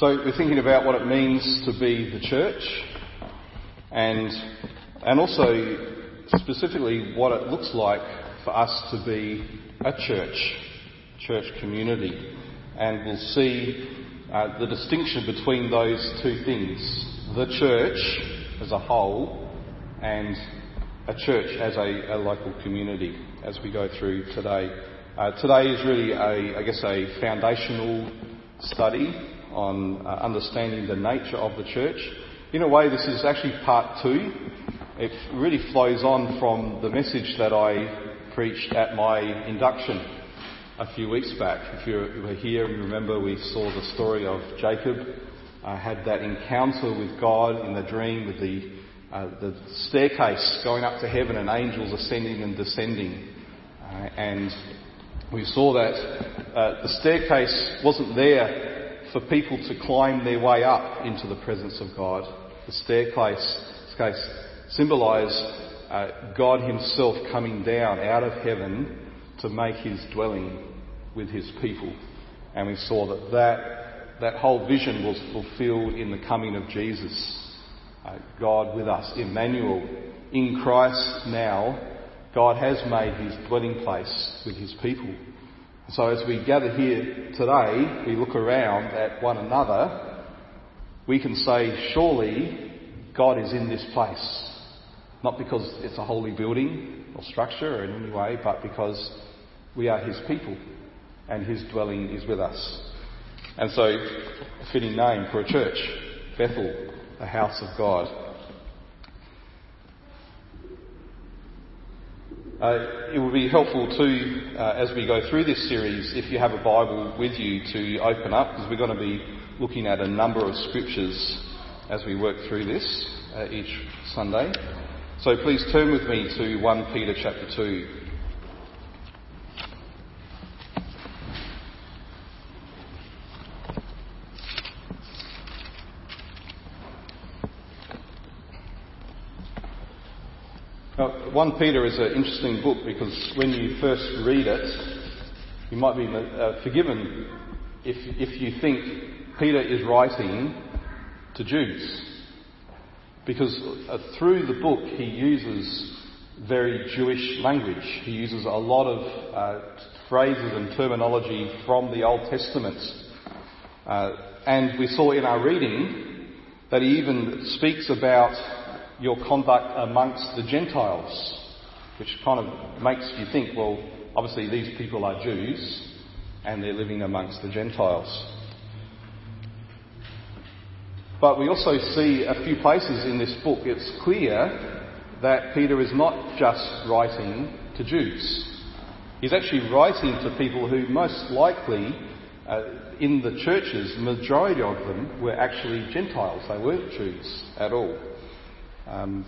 So we're thinking about what it means to be the church and, and also specifically what it looks like for us to be a church, church community. And we'll see uh, the distinction between those two things. The church as a whole and a church as a, a local community as we go through today. Uh, today is really a, I guess, a foundational study on uh, understanding the nature of the church. In a way, this is actually part two. It really flows on from the message that I preached at my induction a few weeks back. If you were here remember, we saw the story of Jacob. I had that encounter with God in the dream with the, uh, the staircase going up to heaven and angels ascending and descending. Uh, and we saw that uh, the staircase wasn't there for people to climb their way up into the presence of God. The staircase, staircase symbolised uh, God Himself coming down out of heaven to make His dwelling with His people. And we saw that that, that whole vision was fulfilled in the coming of Jesus. Uh, God with us, Emmanuel, in Christ now, God has made His dwelling place with His people. So as we gather here today, we look around at one another, we can say, surely God is in this place. Not because it's a holy building or structure or in any way, but because we are His people and His dwelling is with us. And so, a fitting name for a church, Bethel, the house of God. Uh, it would be helpful too, uh, as we go through this series, if you have a Bible with you to open up, because we're going to be looking at a number of scriptures as we work through this uh, each Sunday. So please turn with me to 1 Peter chapter 2. Now, 1 Peter is an interesting book because when you first read it, you might be uh, forgiven if, if you think Peter is writing to Jews. Because uh, through the book he uses very Jewish language. He uses a lot of uh, phrases and terminology from the Old Testament. Uh, and we saw in our reading that he even speaks about your conduct amongst the Gentiles, which kind of makes you think, well, obviously these people are Jews and they're living amongst the Gentiles. But we also see a few places in this book it's clear that Peter is not just writing to Jews. He's actually writing to people who most likely uh, in the churches, majority of them were actually Gentiles. They weren't Jews at all. Um,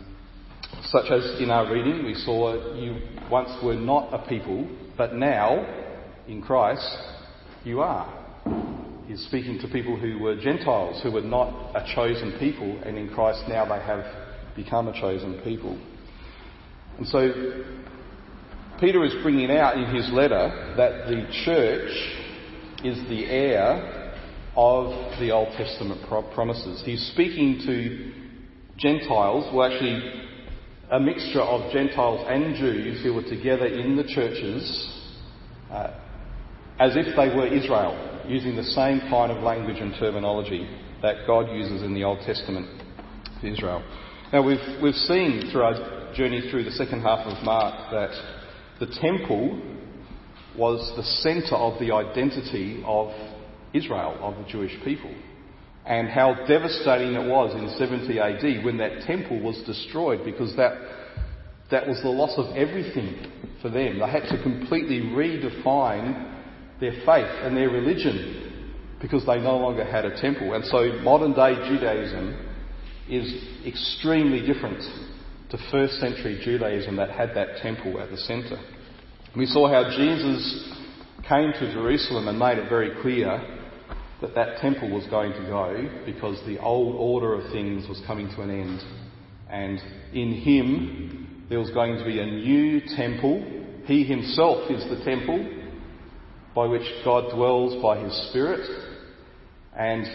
such as in our reading, we saw you once were not a people, but now, in Christ, you are. He's speaking to people who were Gentiles, who were not a chosen people, and in Christ now they have become a chosen people. And so Peter is bringing out in his letter that the church is the heir of the Old Testament promises. He's speaking to Gentiles, were actually, a mixture of Gentiles and Jews who were together in the churches uh, as if they were Israel using the same kind of language and terminology that God uses in the Old Testament for Israel. Now, we've, we've seen through our journey through the second half of Mark that the temple was the centre of the identity of Israel, of the Jewish people, and how devastating it was in 70 AD when that temple was destroyed because that, that was the loss of everything for them. They had to completely redefine their faith and their religion because they no longer had a temple. And so modern day Judaism is extremely different to first century Judaism that had that temple at the centre. We saw how Jesus came to Jerusalem and made it very clear that that temple was going to go because the old order of things was coming to an end. And in him, there was going to be a new temple. He himself is the temple by which God dwells by his Spirit. And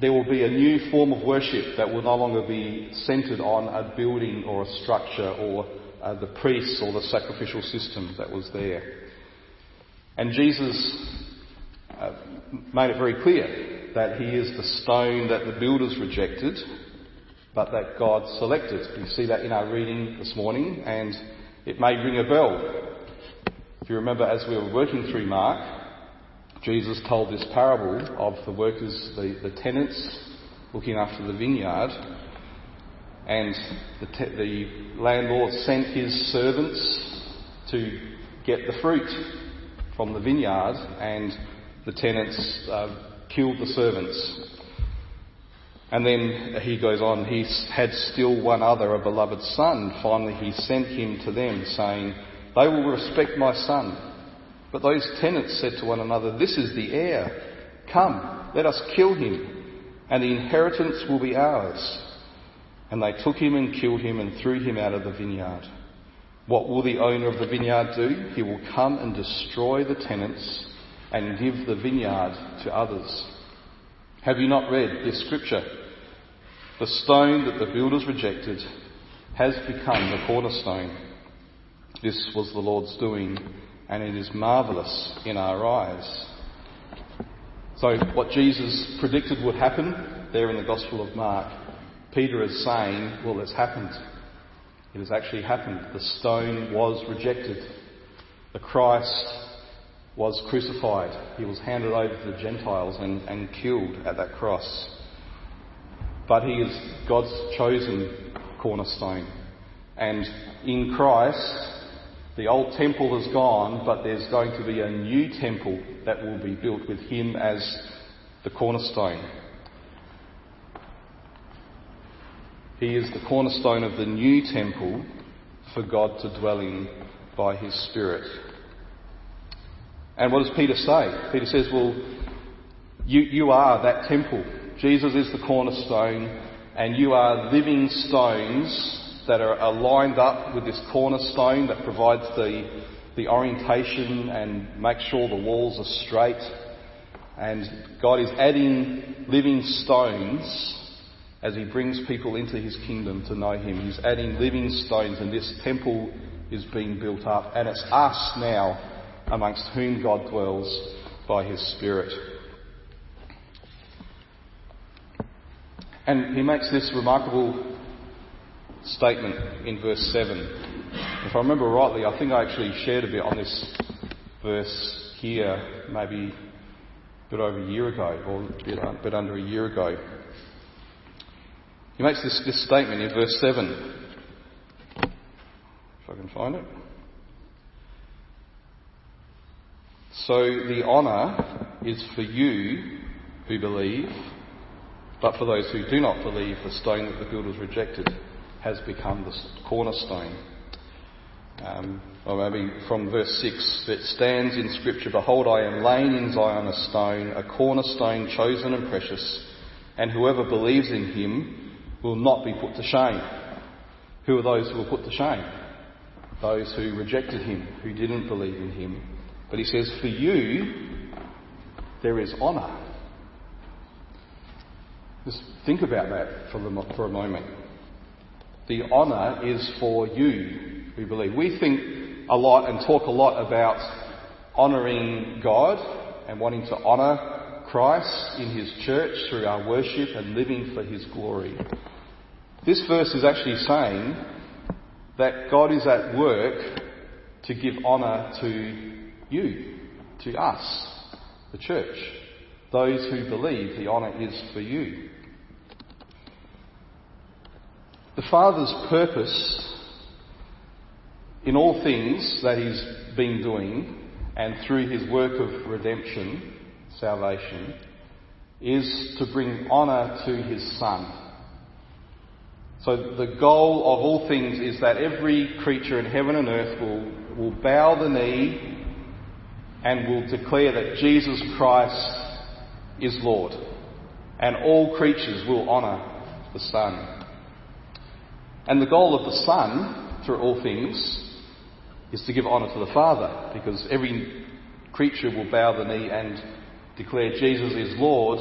there will be a new form of worship that will no longer be centred on a building or a structure or uh, the priests or the sacrificial system that was there. And Jesus uh, made it very clear that he is the stone that the builders rejected, but that God selected. We see that in our reading this morning, and it may ring a bell. If you remember, as we were working through Mark, Jesus told this parable of the workers, the, the tenants looking after the vineyard, and the, te- the landlord sent his servants to get the fruit from the vineyard, and the tenants uh, killed the servants. And then he goes on, he had still one other, a beloved son. Finally, he sent him to them, saying, They will respect my son. But those tenants said to one another, This is the heir. Come, let us kill him, and the inheritance will be ours. And they took him and killed him and threw him out of the vineyard. What will the owner of the vineyard do? He will come and destroy the tenants and give the vineyard to others. Have you not read this scripture? The stone that the builders rejected has become the cornerstone. This was the Lord's doing and it is marvellous in our eyes. So, what Jesus predicted would happen there in the Gospel of Mark, Peter is saying, well, it's happened. It has actually happened. The stone was rejected. The Christ was crucified. He was handed over to the Gentiles and, and killed at that cross. But he is God's chosen cornerstone. And in Christ, the old temple is gone, but there's going to be a new temple that will be built with him as the cornerstone. He is the cornerstone of the new temple for God to dwell in by his Spirit. And what does Peter say? Peter says, Well, you, you are that temple. Jesus is the cornerstone, and you are living stones that are, lined up with this cornerstone that provides the, the orientation and makes sure the walls are straight. And God is adding living stones as He brings people into His kingdom to know Him. He's adding living stones, and this temple is being built up. And it's us now amongst whom God dwells by His Spirit. And He makes this remarkable statement in verse 7. If I remember rightly, I think I actually shared a bit on this verse here, maybe a bit over a year ago, or a bit, under a year ago. He makes this, this statement in verse 7. If I can find it. So the honour is for you who believe, but for those who do not believe, the stone that the builders rejected has become the cornerstone. Um, or maybe from verse 6, it stands in Scripture, Behold, I am laying in Zion a stone, a cornerstone chosen and precious, and whoever believes in him will not be put to shame. Who are those who were put to shame? Those who rejected him, who didn't believe in him. But he says, For you, there is honour. Just think about that for, the, for a moment the honour is for you, we believe. We think a lot and talk a lot about honouring God and wanting to honour Christ in His church through our worship and living for His glory. This verse is actually saying that God is at work to give honour to you, to us, the church. Those who believe the honour is for you. The Father's purpose in all things that He's been doing and through His work of redemption, salvation, is to bring honour to His Son. So the goal of all things is that every creature in heaven and earth will, will bow the knee and will declare that Jesus Christ is Lord. And all creatures will honour the Son. And the goal of the Son, through all things, is to give honour to the Father, because every creature will bow the knee and declare Jesus is Lord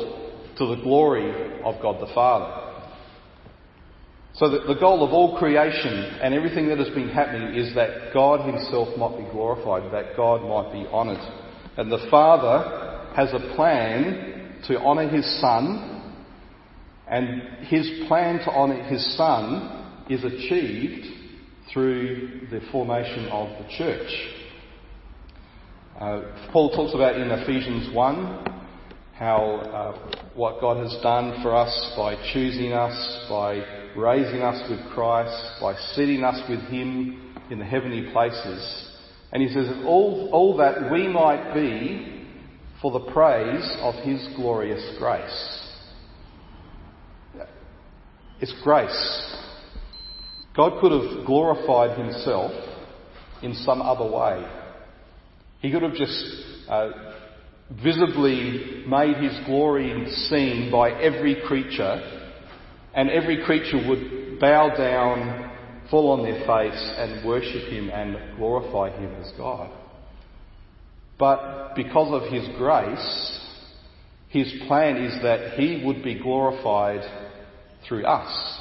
to the glory of God the Father. So that the goal of all creation and everything that has been happening is that God Himself might be glorified, that God might be honoured. And the Father has a plan to honour His Son, and His plan to honour His Son is achieved through the formation of the church. Uh, Paul talks about in Ephesians 1 how uh, what God has done for us by choosing us, by raising us with Christ, by seating us with Him in the heavenly places. And he says, all, all that we might be for the praise of His glorious grace. It's grace. God could have glorified Himself in some other way. He could have just uh, visibly made His glory seen by every creature and every creature would bow down, fall on their face, and worship him and glorify him as God. But because of his grace, his plan is that he would be glorified through us.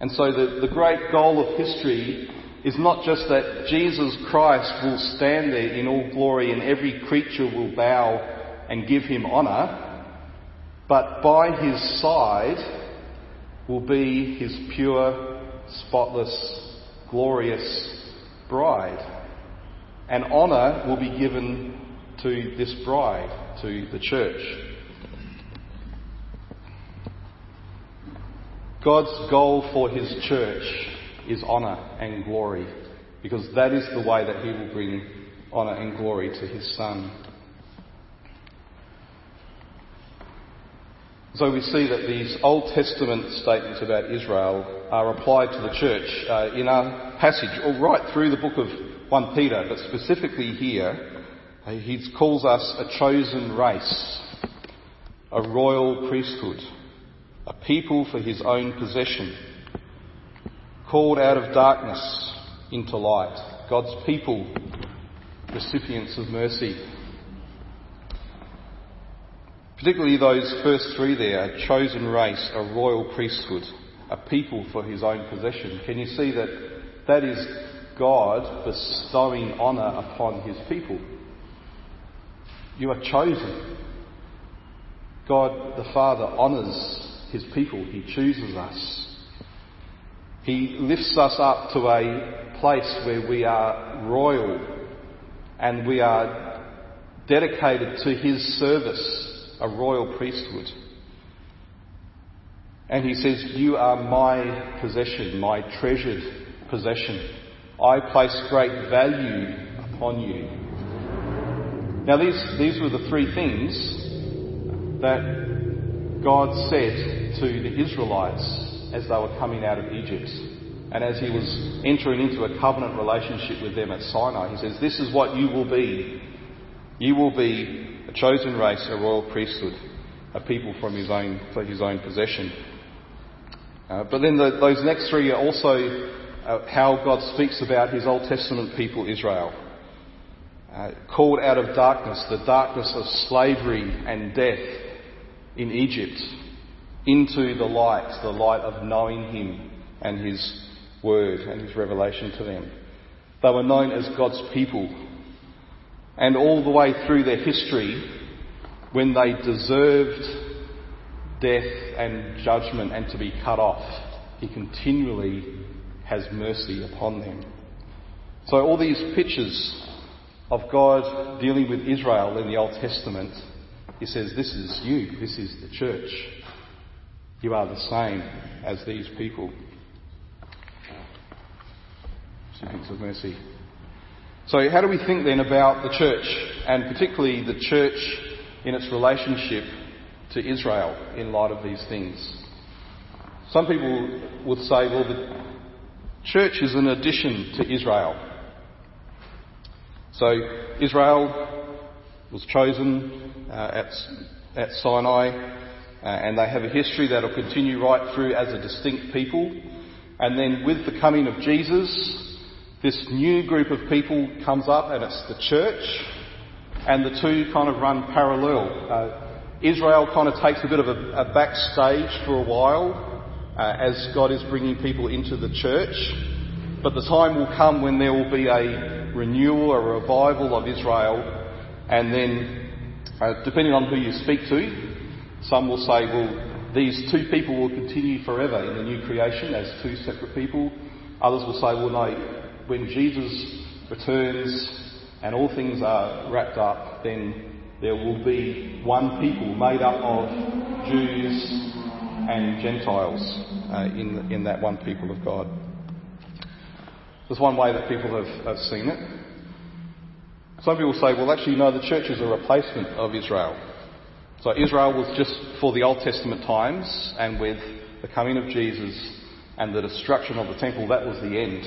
And so the, the great goal of history is not just that Jesus Christ will stand there in all glory and every creature will bow and give him honour, but by his side will be his pure, spotless, glorious bride. And honour will be given to this bride, to the church. God's goal for his church is honour and glory, because that is the way that he will bring honour and glory to his Son. So we see that these Old Testament statements about Israel are applied to the church uh, in our passage, or right through the book of 1 Peter, but specifically here, uh, he calls us a chosen race, a royal priesthood, a people for his own possession, called out of darkness into light, God's people, recipients of mercy. Particularly those first three there, a chosen race, a royal priesthood, a people for his own possession. Can you see that that is God bestowing honour upon his people? You are chosen. God the Father honours his people. He chooses us. He lifts us up to a place where we are royal and we are dedicated to his service a royal priesthood. And he says, You are my possession, my treasured possession. I place great value upon you. Now, these, these were the three things that God said to the Israelites as they were coming out of Egypt. And as he was entering into a covenant relationship with them at Sinai, he says, This is what you will be. You will be a chosen race, a royal priesthood, a people from his own, for his own possession. Uh, but then the, those next three are also uh, how God speaks about his Old Testament people, Israel. Uh, called out of darkness, the darkness of slavery and death in Egypt, into the light, the light of knowing him and his word and his revelation to them. They were known as God's people, and all the way through their history, when they deserved death and judgment and to be cut off, He continually has mercy upon them. So all these pictures of God dealing with Israel in the Old Testament, He says, this is you, this is the church. You are the same as these people. Recipients of mercy. So, how do we think then about the church, and particularly the church in its relationship to Israel in light of these things? Some people would say, well, the church is an addition to Israel. So, Israel was chosen uh, at, at Sinai, uh, and they have a history that will continue right through as a distinct people. And then, with the coming of Jesus, this new group of people comes up and it's the church, and the two kind of run parallel. Uh, Israel kind of takes a bit of a, a backstage for a while uh, as God is bringing people into the church. But the time will come when there will be a renewal, a revival of Israel, and then, uh, depending on who you speak to, some will say, well, these two people will continue forever in the new creation as two separate people. Others will say, well, no, when Jesus returns and all things are wrapped up, then there will be one people made up of Jews and Gentiles uh, in, in that one people of God. There's one way that people have, have seen it. Some people say, well, actually, no, the church is a replacement of Israel. So Israel was just for the Old Testament times, and with the coming of Jesus and the destruction of the temple, that was the end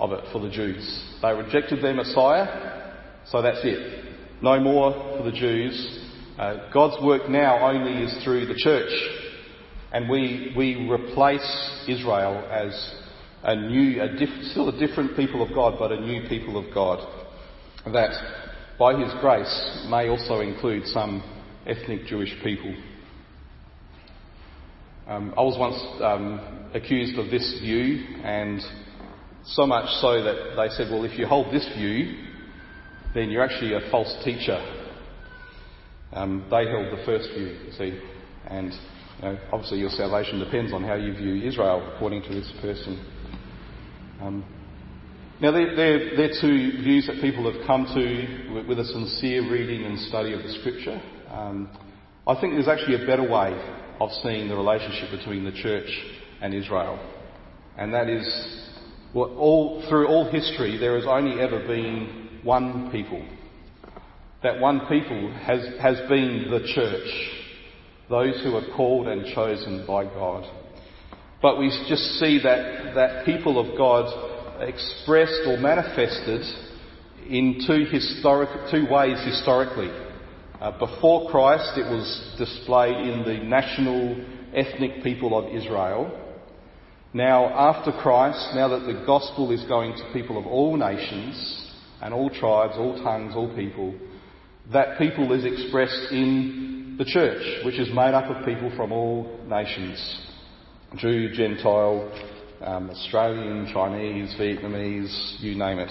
of it for the Jews. They rejected their Messiah, so that's it. No more for the Jews. Uh, God's work now only is through the church. And we, we replace Israel as a new, a diff, still a different people of God, but a new people of God. That, by His grace, may also include some ethnic Jewish people. Um, I was once um, accused of this view, and so much so that they said, well, if you hold this view, then you're actually a false teacher. Um, they held the first view, you see, and you know, obviously your salvation depends on how you view Israel, according to this person. Um, now, they're, they're, they're, two views that people have come to with, with a sincere reading and study of the Scripture. Um, I think there's actually a better way of seeing the relationship between the church and Israel, and that is well, all, through all history, there has only ever been one people. That one people has, has been the church, those who are called and chosen by God. But we just see that, that people of God expressed or manifested in two, historic, two ways historically. Uh, before Christ, it was displayed in the national ethnic people of Israel. Now, after Christ, now that the gospel is going to people of all nations and all tribes, all tongues, all people, that people is expressed in the church, which is made up of people from all nations Jew, Gentile, um, Australian, Chinese, Vietnamese, you name it.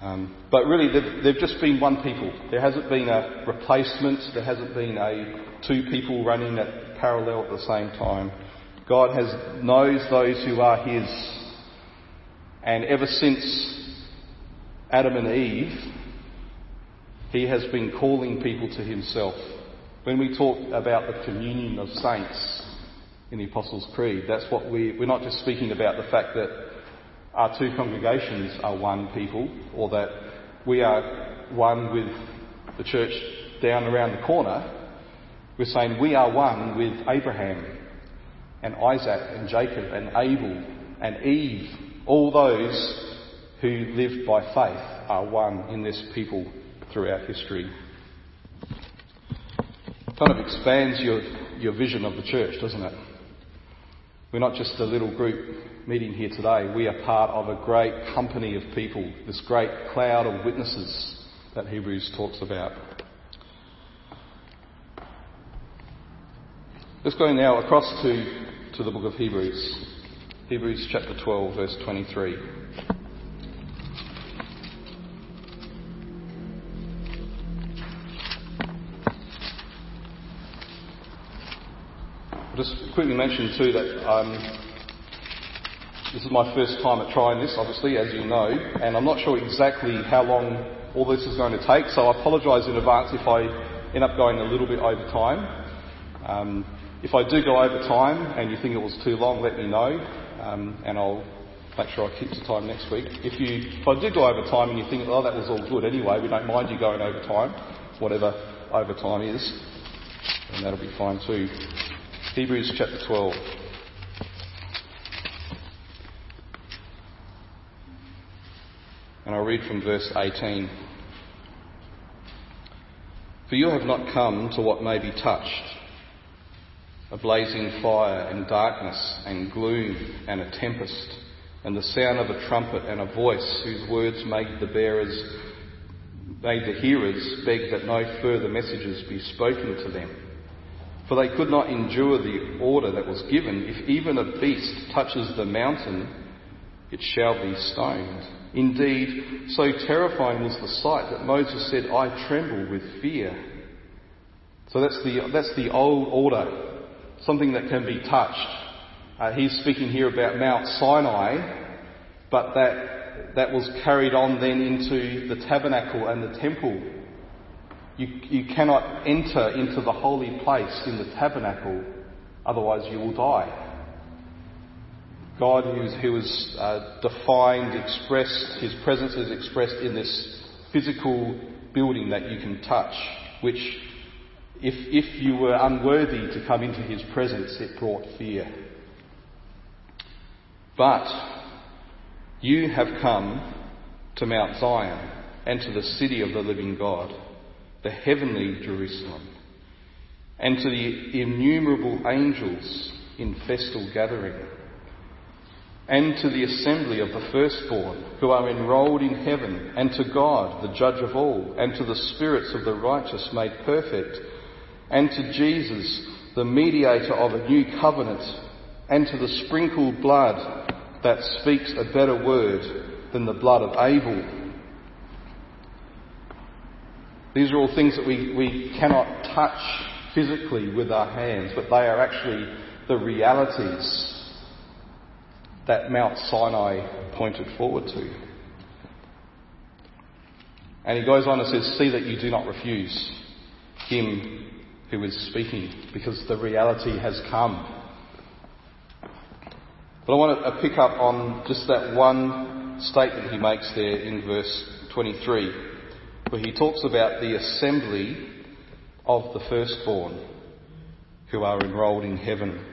Um, but really, they've, they've, just been one people. There hasn't been a replacement, there hasn't been a two people running at parallel at the same time. God has, knows those who are His. And ever since Adam and Eve, He has been calling people to Himself. When we talk about the communion of saints in the Apostles' Creed, that's what we, we're not just speaking about the fact that our two congregations are one people, or that we are one with the church down around the corner. We're saying we are one with Abraham and Isaac and Jacob and Abel and Eve, all those who lived by faith are one in this people throughout history. It Kind of expands your, your vision of the church, doesn't it? We're not just a little group meeting here today. We are part of a great company of people, this great cloud of witnesses that Hebrews talks about. Let's go now across to to the book of Hebrews. Hebrews chapter 12, verse 23. I'll just quickly mention too that um, this is my first time at trying this, obviously, as you know, and I'm not sure exactly how long all this is going to take, so I apologise in advance if I end up going a little bit over time. Um, if I do go over time and you think it was too long, let me know, um, and I'll make sure I keep to time next week. If you, if I do go over time and you think, oh, that was all good anyway, we don't mind you going over time, whatever over time is, and that'll be fine too. Hebrews chapter 12. And I'll read from verse 18. For you have not come to what may be touched a blazing fire and darkness and gloom and a tempest and the sound of a trumpet and a voice whose words made the bearers made the hearers beg that no further messages be spoken to them. For they could not endure the order that was given if even a beast touches the mountain, it shall be stoned. Indeed, so terrifying was the sight that Moses said, I tremble with fear. So that's the, that's the old order, something that can be touched. Uh, he's speaking here about Mount Sinai, but that, that was carried on then into the tabernacle and the temple. You, you cannot enter into the holy place in the tabernacle, otherwise you will die. God, who is, who is uh, defined, expressed, his presence is expressed in this physical building that you can touch, which, if, if you were unworthy to come into his presence, it brought fear. But you have come to Mount Zion and to the city of the living God, the heavenly Jerusalem, and to the innumerable angels in festal gathering, and to the assembly of the firstborn who are enrolled in heaven, and to God, the judge of all, and to the spirits of the righteous made perfect, and to Jesus, the mediator of a new covenant, and to the sprinkled blood that speaks a better word than the blood of Abel. These are all things that we, we cannot touch physically with our hands, but they are actually the realities that Mount Sinai pointed forward to. And he goes on and says, See that you do not refuse him who is speaking, because the reality has come. But I want to pick up on just that one statement he makes there in verse 23, where he talks about the assembly of the firstborn who are enrolled in heaven.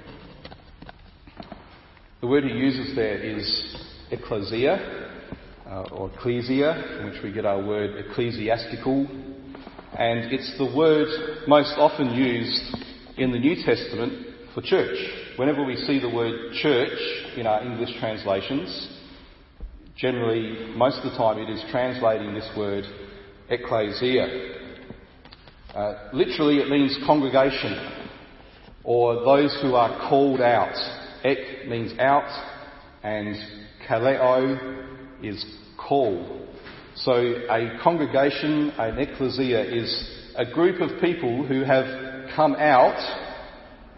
The word he uses there is ecclesia, uh, or ecclesia, from which we get our word ecclesiastical, and it's the word most often used in the New Testament for church. Whenever we see the word church in our English translations, generally, most of the time, it is translating this word ecclesia. Uh, literally, it means congregation or those who are called out. Ek means out, and kaleo is call. So, a congregation, an ecclesia, is a group of people who have come out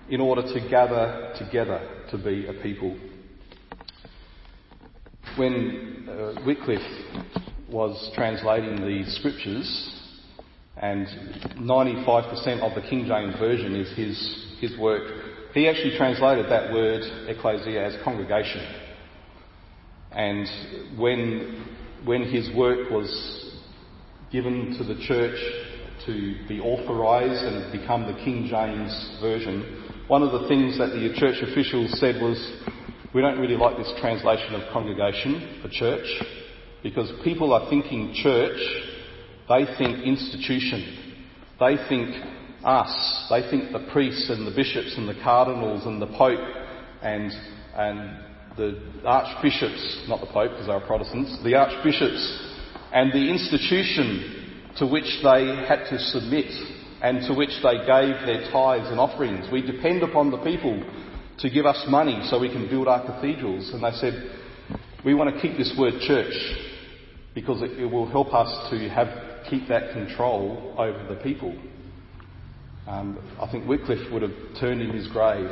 in order to gather together to be a people. When uh, Wycliffe was translating the scriptures, and 95% of the King James Version is his, his work, he actually translated that word ecclesia as congregation. And when, when his work was given to the church to be authorised and become the King James Version, one of the things that the church officials said was, we don't really like this translation of congregation for church because people are thinking church, they think institution, they think us, they think the priests and the bishops and the cardinals and the pope and, and the archbishops, not the pope because they're Protestants, the archbishops and the institution to which they had to submit and to which they gave their tithes and offerings. We depend upon the people to give us money so we can build our cathedrals. And they said, we want to keep this word church because it, it will help us to have keep that control over the people. Um, I think Wycliffe would have turned in his grave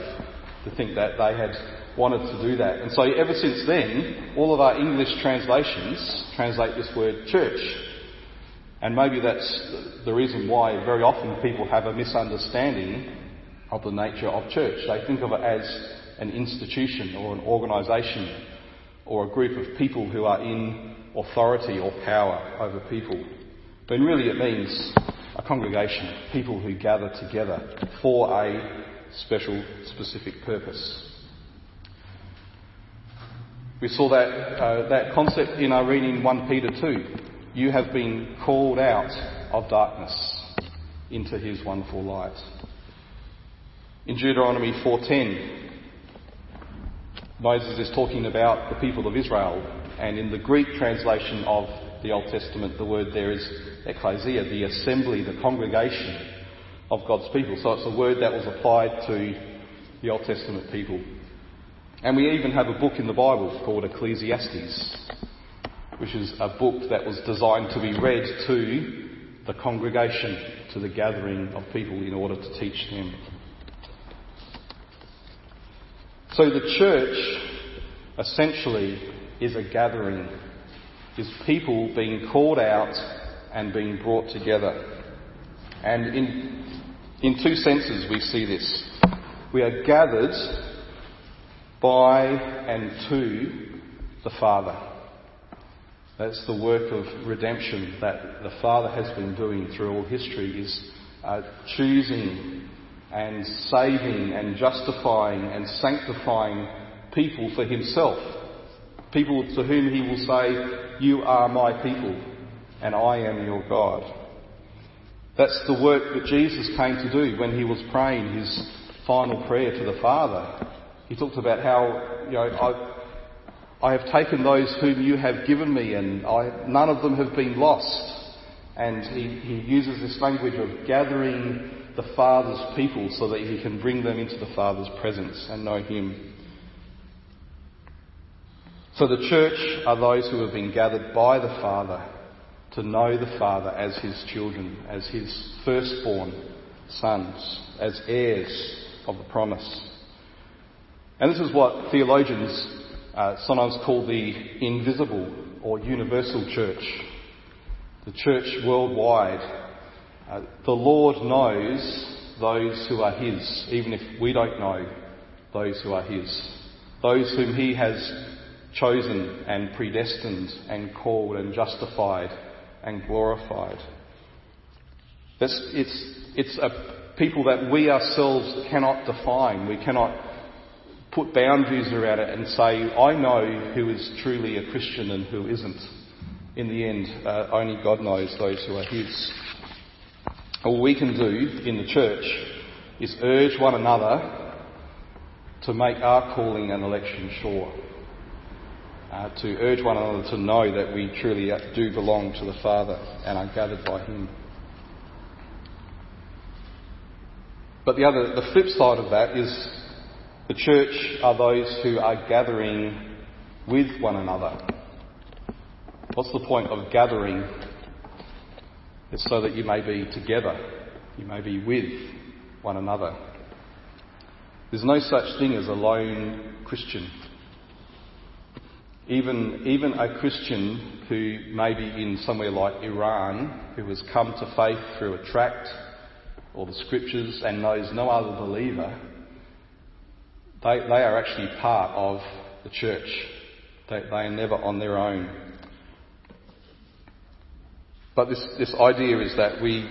to think that they had wanted to do that. And so ever since then, all of our English translations translate this word church. And maybe that's the reason why very often people have a misunderstanding of the nature of church. They think of it as an institution or an organisation or a group of people who are in authority or power over people. But really it means a congregation, people who gather together for a special, specific purpose. We saw that, uh, that concept in our reading 1 Peter 2. You have been called out of darkness into his wonderful light. In Deuteronomy 4:10, Moses is talking about the people of Israel, and in the Greek translation of the Old Testament, the word there is ecclesia, the assembly, the congregation of God's people. So it's a word that was applied to the Old Testament people. And we even have a book in the Bible called Ecclesiastes, which is a book that was designed to be read to the congregation, to the gathering of people in order to teach them. So the church essentially is a gathering, is people being called out and being brought together. And in, in two senses we see this. We are gathered by and to the Father. That's the work of redemption that the Father has been doing through all history is uh, choosing and saving and justifying and sanctifying people for himself. People to whom he will say, You are my people and I am your God. That's the work that Jesus came to do when he was praying his final prayer to the Father. He talked about how, you know, I, I have taken those whom you have given me and I, none of them have been lost. And he, he uses this language of gathering the Father's people so that he can bring them into the Father's presence and know him. So the church are those who have been gathered by the Father to know the Father as his children, as his firstborn sons, as heirs of the promise. And this is what theologians uh, sometimes call the invisible or universal church, the church worldwide. Uh, the Lord knows those who are His, even if we don't know those who are His, those whom He has chosen and predestined and called and justified and glorified. It's, it's, it's a people that we ourselves cannot define. We cannot put boundaries around it and say, I know who is truly a Christian and who isn't. In the end, uh, only God knows those who are His. All we can do in the church is urge one another to make our calling and election sure. Uh, to urge one another to know that we truly do belong to the Father and are gathered by Him. But the other, the flip side of that is the church are those who are gathering with one another. What's the point of gathering? It's so that you may be together, you may be with one another. There's no such thing as a lone Christian. Even, even a Christian who may be in somewhere like Iran, who has come to faith through a tract or the scriptures and knows no other believer, they, they are actually part of the church. They, they are never on their own. But this, this idea is that we,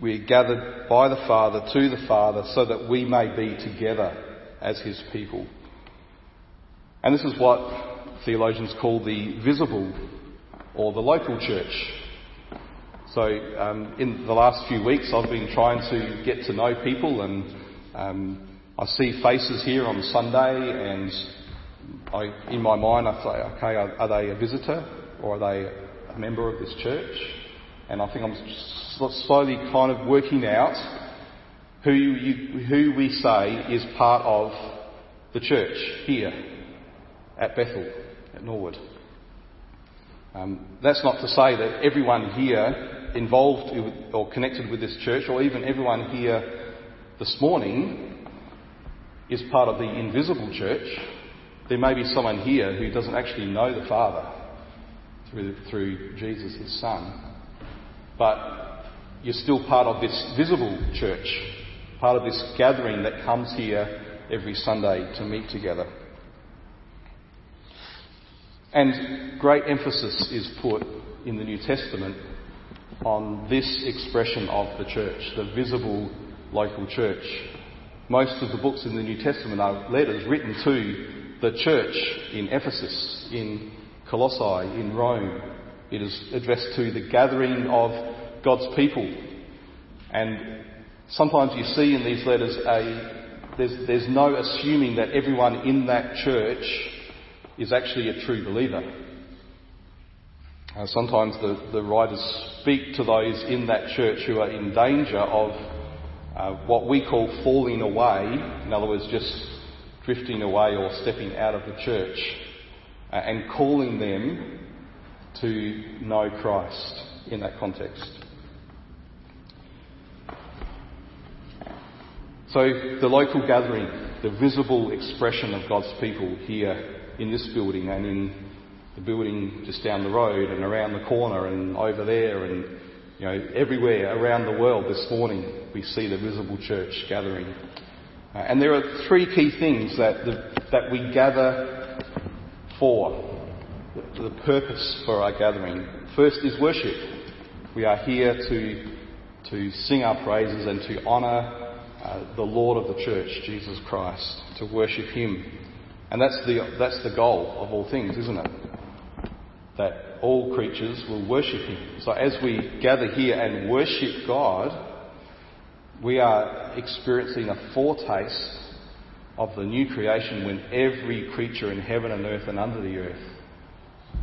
we're gathered by the Father to the Father so that we may be together as His people. And this is what theologians call the visible or the local church. So, um, in the last few weeks, I've been trying to get to know people and um, I see faces here on Sunday, and I, in my mind, I say, okay, are, are, they a visitor or are they a member of this church? And I think I'm slowly kind of working out who, you, who we say is part of the church here at Bethel, at Norwood. Um, that's not to say that everyone here involved or connected with this church, or even everyone here this morning, is part of the invisible church, there may be someone here who doesn't actually know the Father through, through Jesus, his Son. But you're still part of this visible church, part of this gathering that comes here every Sunday to meet together. And great emphasis is put in the New Testament on this expression of the church, the visible local church. Most of the books in the New Testament are letters written to the church in Ephesus, in Colossae, in Rome. It is addressed to the gathering of God's people. And sometimes you see in these letters a, there's, there's no assuming that everyone in that church is actually a true believer. Uh, sometimes the, the writers speak to those in that church who are in danger of uh, what we call falling away, in other words, just drifting away or stepping out of the church, uh, and calling them to know Christ in that context. So, the local gathering, the visible expression of God's people here in this building and in the building just down the road and around the corner and over there and you know everywhere around the world this morning we see the visible church gathering. Uh, and there are three key things that the, that we gather for. The, the purpose for our gathering. First is worship. We are here to to sing our praises and to honour uh, the Lord of the church, Jesus Christ, to worship Him. And that's the, that's the goal of all things, isn't it? That all creatures will worship him. So as we gather here and worship God, we are experiencing a foretaste of the new creation when every creature in heaven and earth and under the earth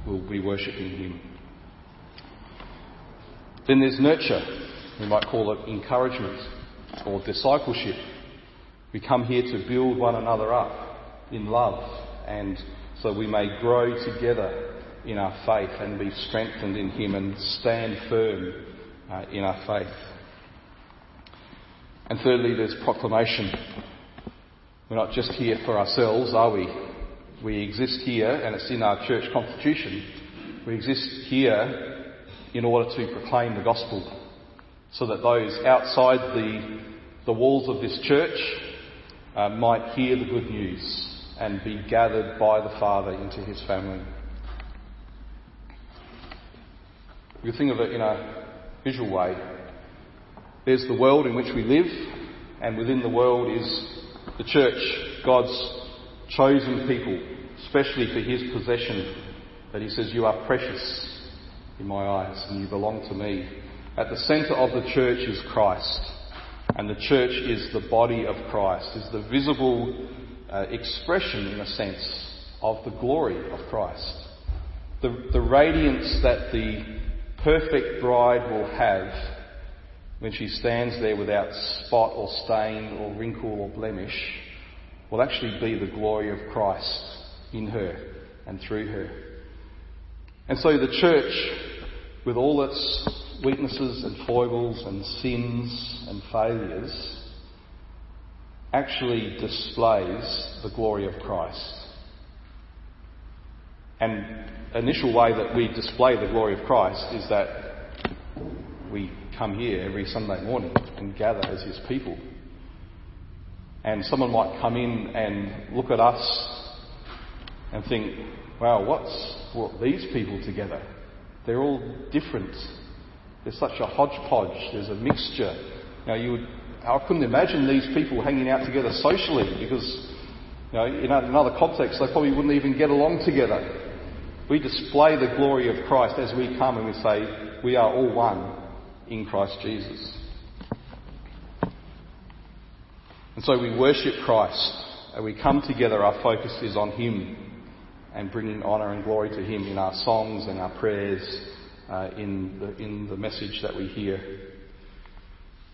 will be worshipping him. Then there's nurture. We might call it encouragement or discipleship. We come here to build one another up in love and so we may grow together in our faith and be strengthened in Him and stand firm uh, in our faith. And thirdly, there's proclamation. We're not just here for ourselves, are we? We exist here, and it's in our church constitution. We exist here in order to proclaim the gospel so that those outside the, the walls of this church uh, might hear the good news and be gathered by the Father into his family. You think of it in a visual way. There's the world in which we live, and within the world is the church, God's chosen people, especially for his possession, that he says, You are precious in my eyes, and you belong to me. At the centre of the church is Christ, and the church is the body of Christ, is the visible uh, expression, in a sense, of the glory of Christ. The, the radiance that the perfect bride will have when she stands there without spot or stain or wrinkle or blemish will actually be the glory of Christ in her and through her. And so the church, with all its weaknesses and foibles and sins and failures, actually displays the glory of Christ. And initial way that we display the glory of Christ is that we come here every Sunday morning and gather as His people. And someone might come in and look at us and think, wow, what's brought these people together? They're all different. There's such a hodgepodge. There's a mixture. Now, you would, I couldn't imagine these people hanging out together socially because, you know, in another context, they probably wouldn't even get along together. We display the glory of Christ as we come and we say, we are all one in Christ Jesus. And so we worship Christ. And we come together, our focus is on Him and bringing honour and glory to Him in our songs and our prayers, uh, in, the, in the message that we hear.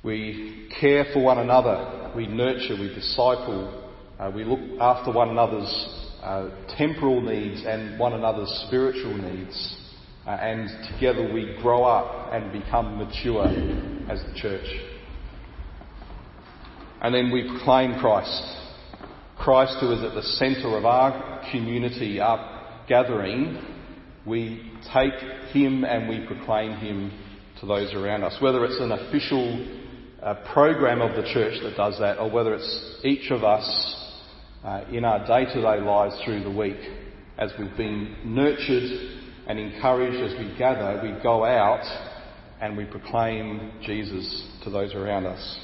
We care for one another, we nurture, we disciple, uh, we look after one another's uh, temporal needs and one another's spiritual needs. Uh, and together we grow up and become mature as the church. And then we proclaim Christ. Christ, who is at the centre of our community, our gathering, we take him and we proclaim him to those around us. Whether it's an official uh, program of the church that does that, or whether it's each of us uh, in our day to day lives through the week. As we've been nurtured and encouraged as we gather, we go out and we proclaim Jesus to those around us.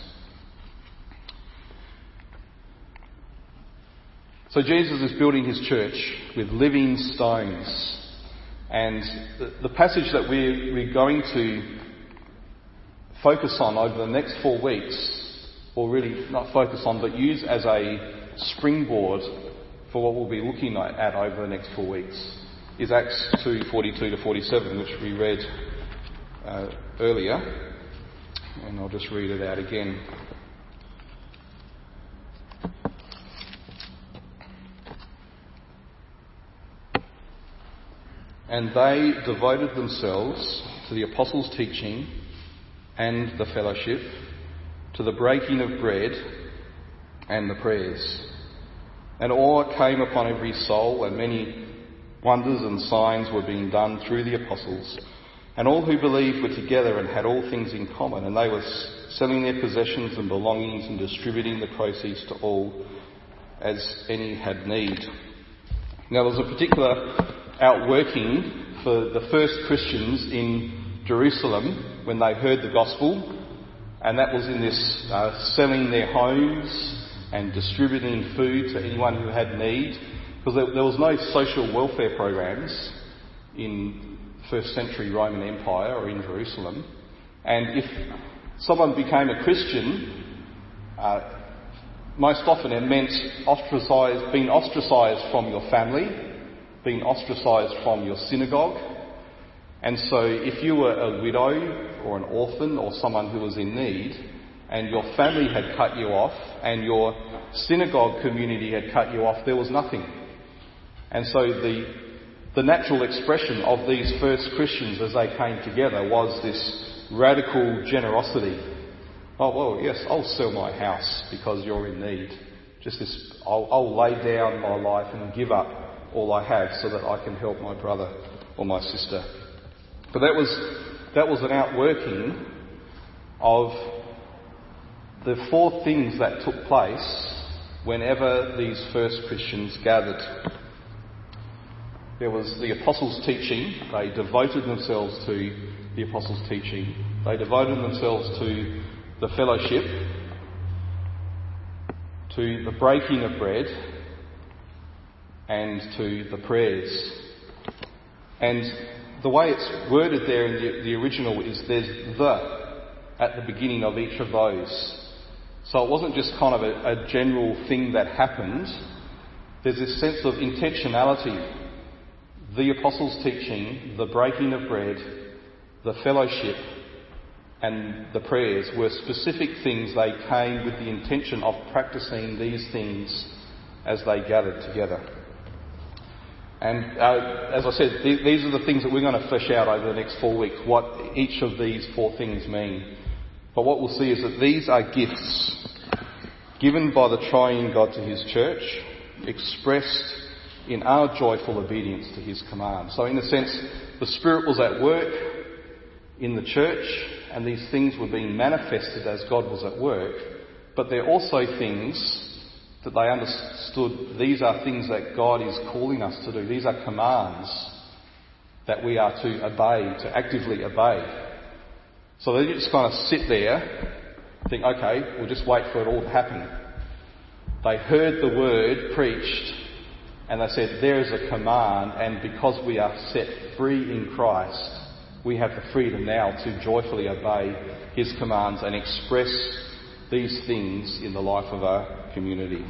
So Jesus is building his church with living stones. And the, passage that we're, we're going to focus on over the next four weeks, or really not focus on, but use as a springboard for what we'll be looking at over the next four weeks is Acts 2:42 to 47, which we read uh, earlier, and I'll just read it out again. And they devoted themselves to the apostles' teaching and the fellowship, to the breaking of bread and the prayers. And awe came upon every soul, and many wonders and signs were being done through the apostles. And all who believed were together and had all things in common, and they were selling their possessions and belongings and distributing the proceeds to all as any had need. Now, there was a particular outworking for the first Christians in Jerusalem when they heard the gospel, and that was in this uh, selling their homes and distributing food to anyone who had need, because there, there was no social welfare programs in first century Roman Empire or in Jerusalem. And if someone became a Christian, uh, most often it meant ostracized, being ostracized from your family, being ostracized from your synagogue. And so if you were a widow or an orphan or someone who was in need, and your family had cut you off, and your synagogue community had cut you off, there was nothing. And so the, the natural expression of these first Christians as they came together was this radical generosity. Oh, well, yes, I'll sell my house because you're in need. Just this, I'll, I'll lay down my life and give up all I have so that I can help my brother or my sister. But that was, that was an outworking of the four things that took place whenever these first Christians gathered. There was the apostles' teaching, they devoted themselves to the apostles' teaching, they devoted themselves to the fellowship, to the breaking of bread, and to the prayers. And the way it's worded there in the, the original is there's the at the beginning of each of those. So it wasn't just kind of a, a general thing that happened. There's this sense of intentionality. The apostles' teaching, the breaking of bread, the fellowship, and the prayers were specific things they came with the intention of practicing these things as they gathered together. And uh, as I said, th- these are the things that we're going to flesh out over the next four weeks, what each of these four things mean. But what we'll see is that these are gifts given by the triune God to his church, expressed in our joyful obedience to his command. So, in a sense, the Spirit was at work in the church, and these things were being manifested as God was at work, but they're also things that they understood these are things that God is calling us to do. These are commands that we are to obey, to actively obey. So they just kind of sit there, think, okay, we'll just wait for it all to happen. They heard the word preached, and they said, there is a command, and because we are set free in Christ, we have the freedom now to joyfully obey His commands and express these things in the life of our community.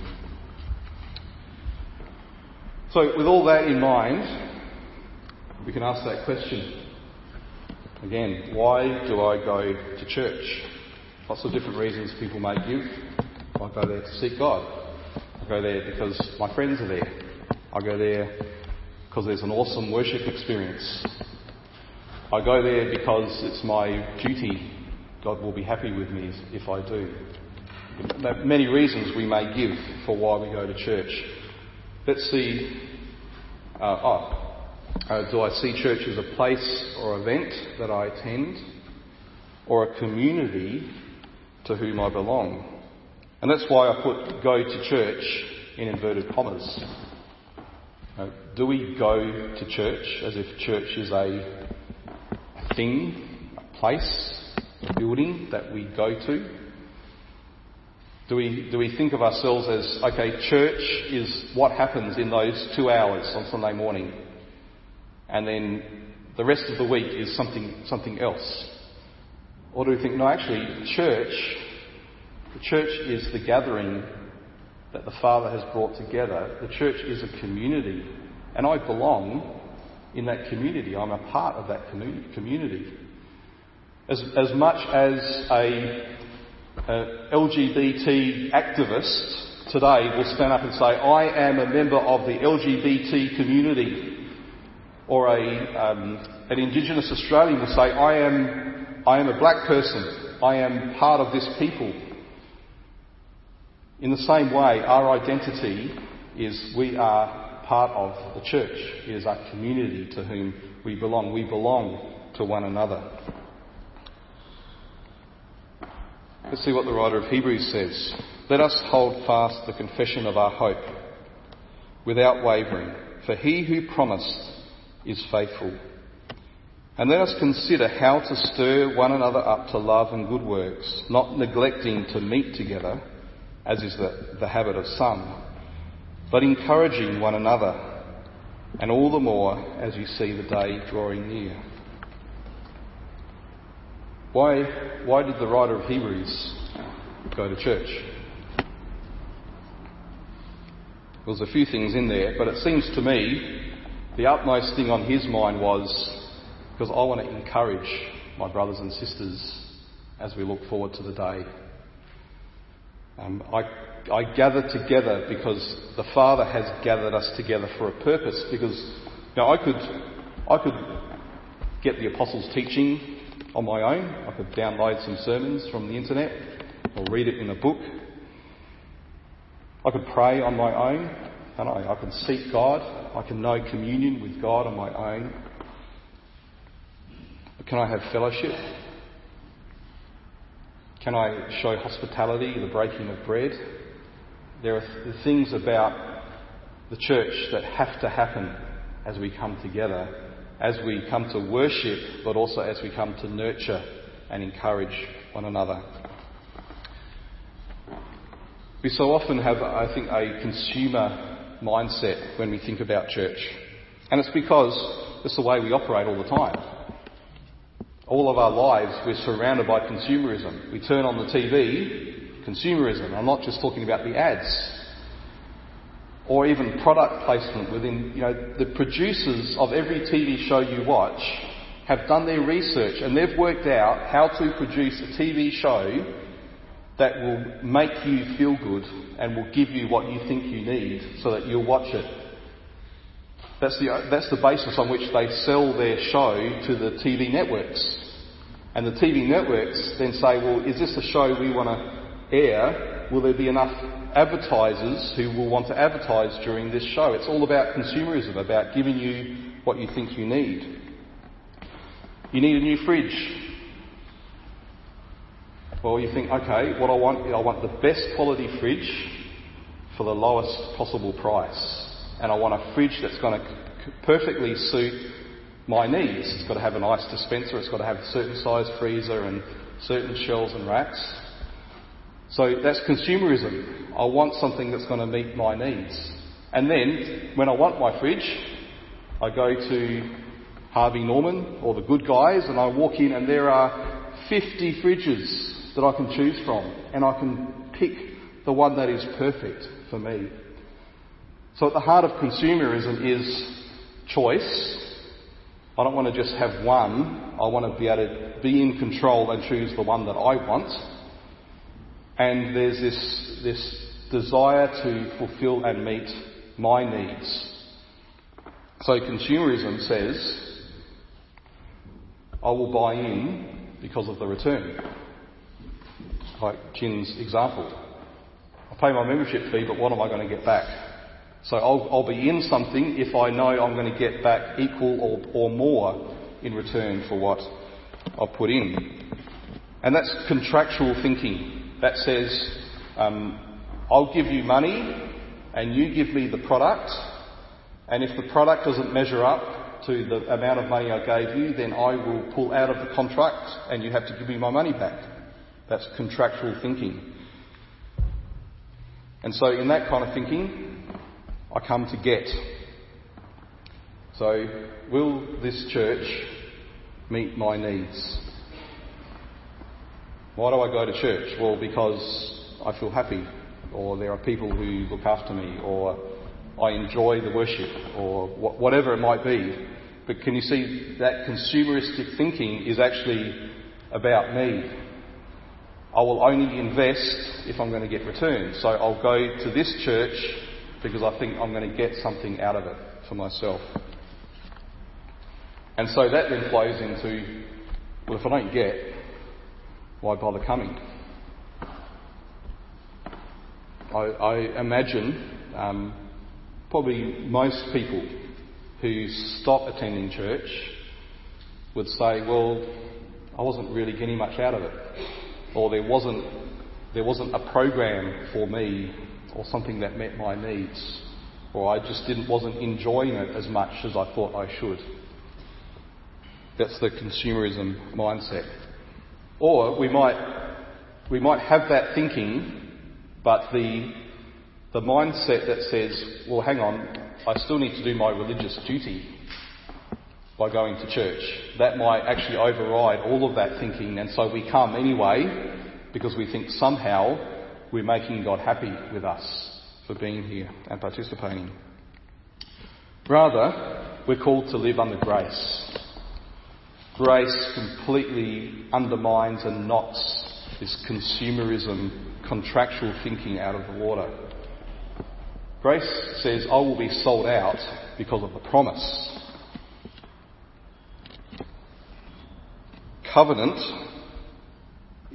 So, with all that in mind, we can ask that question Again, why do I go to church? Lots of different reasons people may give. I go there to seek God. I go there because my friends are there. I go there because there's an awesome worship experience. I go there because it's my duty. God will be happy with me if I do. Many reasons we may give for why we go to church. Let's see. Uh, oh, uh, do I see church as a place or event that I attend, or a community to whom I belong? And that's why I put go to church in inverted commas. Uh, do we go to church as if church is a, a thing, a place, a building that we go to? Do we, do we think of ourselves as, okay, church is what happens in those two hours on Sunday morning? And then the rest of the week is something, something else? Or do we think, no, actually, church, the church is the gathering that the Father has brought together. The church is a community, and I belong in that community. I'm a part of that community. As, as much as a, a LGBT activist today will stand up and say, I am a member of the LGBT community, or a, um, an Indigenous Australian will say, I am, I am a black person, I am part of this people. In the same way, our identity is we are part of the church. It is our community to whom we belong. We belong to one another. Let's see what the writer of Hebrews says. Let us hold fast the confession of our hope without wavering, for he who promised is faithful. And let us consider how to stir one another up to love and good works, not neglecting to meet together, as is the, the habit of some, but encouraging one another, and all the more as you see the day drawing near. Why, why did the writer of Hebrews go to church? Well, There's a few things in there, but it seems to me the utmost thing on his mind was because I want to encourage my brothers and sisters as we look forward to the day. Um, I, I gather together because the Father has gathered us together for a purpose. Because know, I could, I could get the Apostles' teaching on my own. I could download some sermons from the internet or read it in a book. I could pray on my own. And I, I can seek God. I can know communion with God on my own. Can I have fellowship? Can I show hospitality, the breaking of bread? There are things about the church that have to happen as we come together, as we come to worship, but also as we come to nurture and encourage one another. We so often have, I think, a consumer mindset when we think about church. And it's because it's the way we operate all the time. All of our lives, we're surrounded by consumerism. We turn on the TV, consumerism. I'm not just talking about the ads. Or even product placement within, you know, the producers of every TV show you watch have done their research and they've worked out how to produce a TV show that will make you feel good and will give you what you think you need so that you'll watch it. That's the, that's the basis on which they sell their show to the TV networks. And the TV networks then say, well, is this a show we want to air? Will there be enough advertisers who will want to advertise during this show? It's all about consumerism, about giving you what you think you need. You need a new fridge. Well, you think, okay, what I want, I want the best quality fridge for the lowest possible price. And I want a fridge that's going to perfectly suit my needs. It's got to have an ice dispenser, it's got to have a certain size freezer and certain shelves and racks. So that's consumerism. I want something that's going to meet my needs. And then, when I want my fridge, I go to Harvey Norman or the good guys and I walk in and there are 50 fridges that I can choose from, and I can pick the one that is perfect for me. So at the heart of consumerism is choice. I don't want to just have one. I want to be able to be in control and choose the one that I want. And there's this, this desire to fulfill and meet my needs. So consumerism says, I will buy in because of the return like Jin's example. I pay my membership fee, but what am I going to get back? So I'll, I'll be in something if I know I'm going to get back equal or, or more in return for what I've put in. And that's contractual thinking. That says, um, I'll give you money and you give me the product, and if the product doesn't measure up to the amount of money I gave you, then I will pull out of the contract and you have to give me my money back. That's contractual thinking. And so, in that kind of thinking, I come to get. So, will this church meet my needs? Why do I go to church? Well, because I feel happy, or there are people who look after me, or I enjoy the worship, or whatever it might be. But can you see that consumeristic thinking is actually about me? I will only invest if I'm going to get returns. So I'll go to this church because I think I'm going to get something out of it for myself. And so that then flows into, well, if I don't get, why bother coming? I, I imagine um, probably most people who stop attending church would say, well, I wasn't really getting much out of it, or there wasn't, there wasn't a program for me, or something that met my needs, or I just didn't, wasn't enjoying it as much as I thought I should. That's the consumerism mindset. Or we might, we might have that thinking, but the, the mindset that says, well, hang on, I still need to do my religious duty by going to church. That might actually override all of that thinking, and so we come anyway because we think somehow we're making God happy with us for being here and participating. Rather, we're called to live under grace grace completely undermines and knocks this consumerism, contractual thinking out of the water. Grace says, I will be sold out because of the promise. Covenant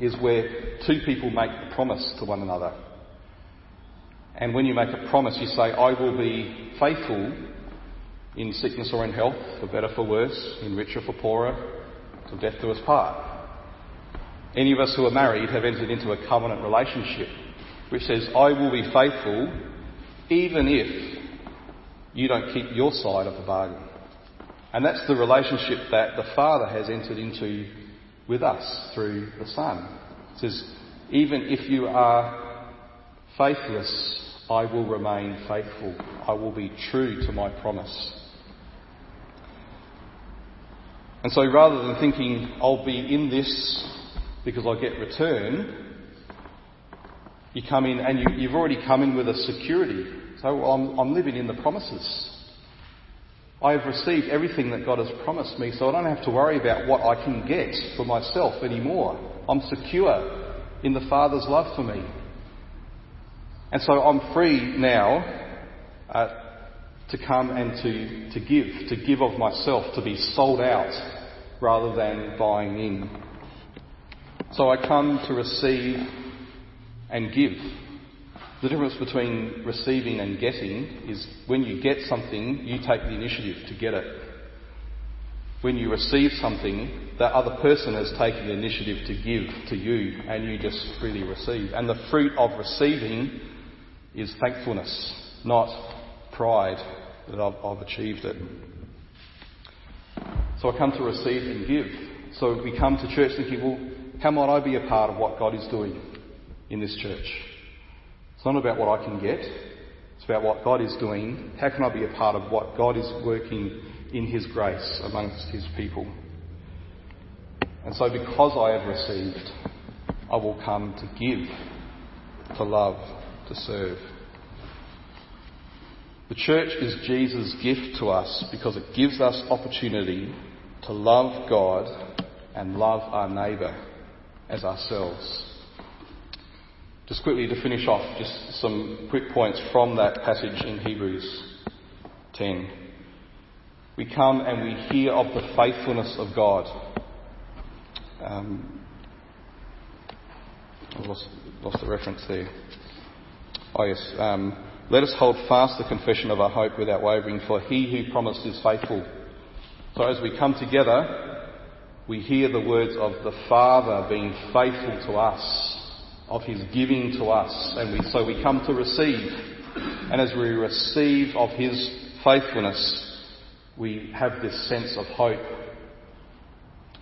is where two people make a promise to one another. And when you make a promise, you say, I will be faithful in sickness or in health, for better for worse, in richer for poorer, till death do us part. Any of us who are married have entered into a covenant relationship which says, I will be faithful even if you don't keep your side of the bargain. And that's the relationship that the Father has entered into with us through the Son. It says, even if you are faithless, I will remain faithful. I will be true to my promise. And so rather than thinking, I'll be in this because I get return, you come in and you, have already come in with a security. So I'm, I'm living in the promises. I have received everything that God has promised me, so I don't have to worry about what I can get for myself anymore. I'm secure in the Father's love for me. And so I'm free now uh, to come and to, to give, to give of myself, to be sold out rather than buying in. So I come to receive and give. The difference between receiving and getting is when you get something, you take the initiative to get it. When you receive something, that other person has taken the initiative to give to you and you just freely receive. And the fruit of receiving is thankfulness, not pride that I've, I've achieved it. So I come to receive and give. So we come to church thinking, well, how might I be a part of what God is doing in this church? It's not about what I can get. It's about what God is doing. How can I be a part of what God is working in His grace amongst His people? And so because I have received, I will come to give, to love, to serve. The church is Jesus' gift to us because it gives us opportunity to love God and love our neighbour as ourselves. Just quickly to finish off, just some quick points from that passage in Hebrews 10. We come and we hear of the faithfulness of God. Um, I lost, lost the reference there. Oh, yes. Um, let us hold fast the confession of our hope without wavering, for he who promised is faithful. So as we come together, we hear the words of the Father being faithful to us, of his giving to us, and we, so we come to receive. And as we receive of his faithfulness, we have this sense of hope.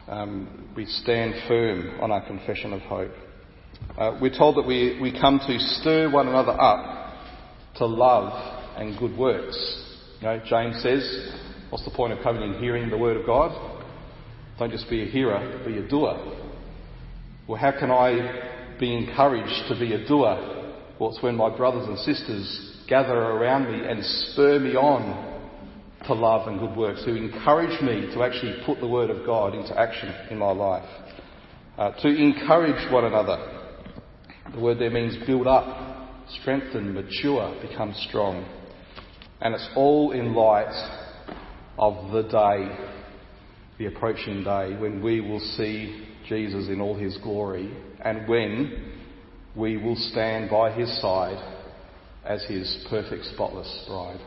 Um, we stand firm on our confession of hope. Uh, we're told that we, we come to stir one another up to love and good works. You know, James says, what's the point of coming and hearing the word of God? Don't just be a hearer, be a doer. Well, how can I be encouraged to be a doer? Well, it's when my brothers and sisters gather around me and spur me on to love and good works, who encourage me to actually put the Word of God into action in my life, uh, to encourage one another. The word there means build up, strengthen, mature, become strong. And it's all in light of the day, the approaching day, when we will see Jesus in all his glory and when we will stand by his side as his perfect, spotless bride.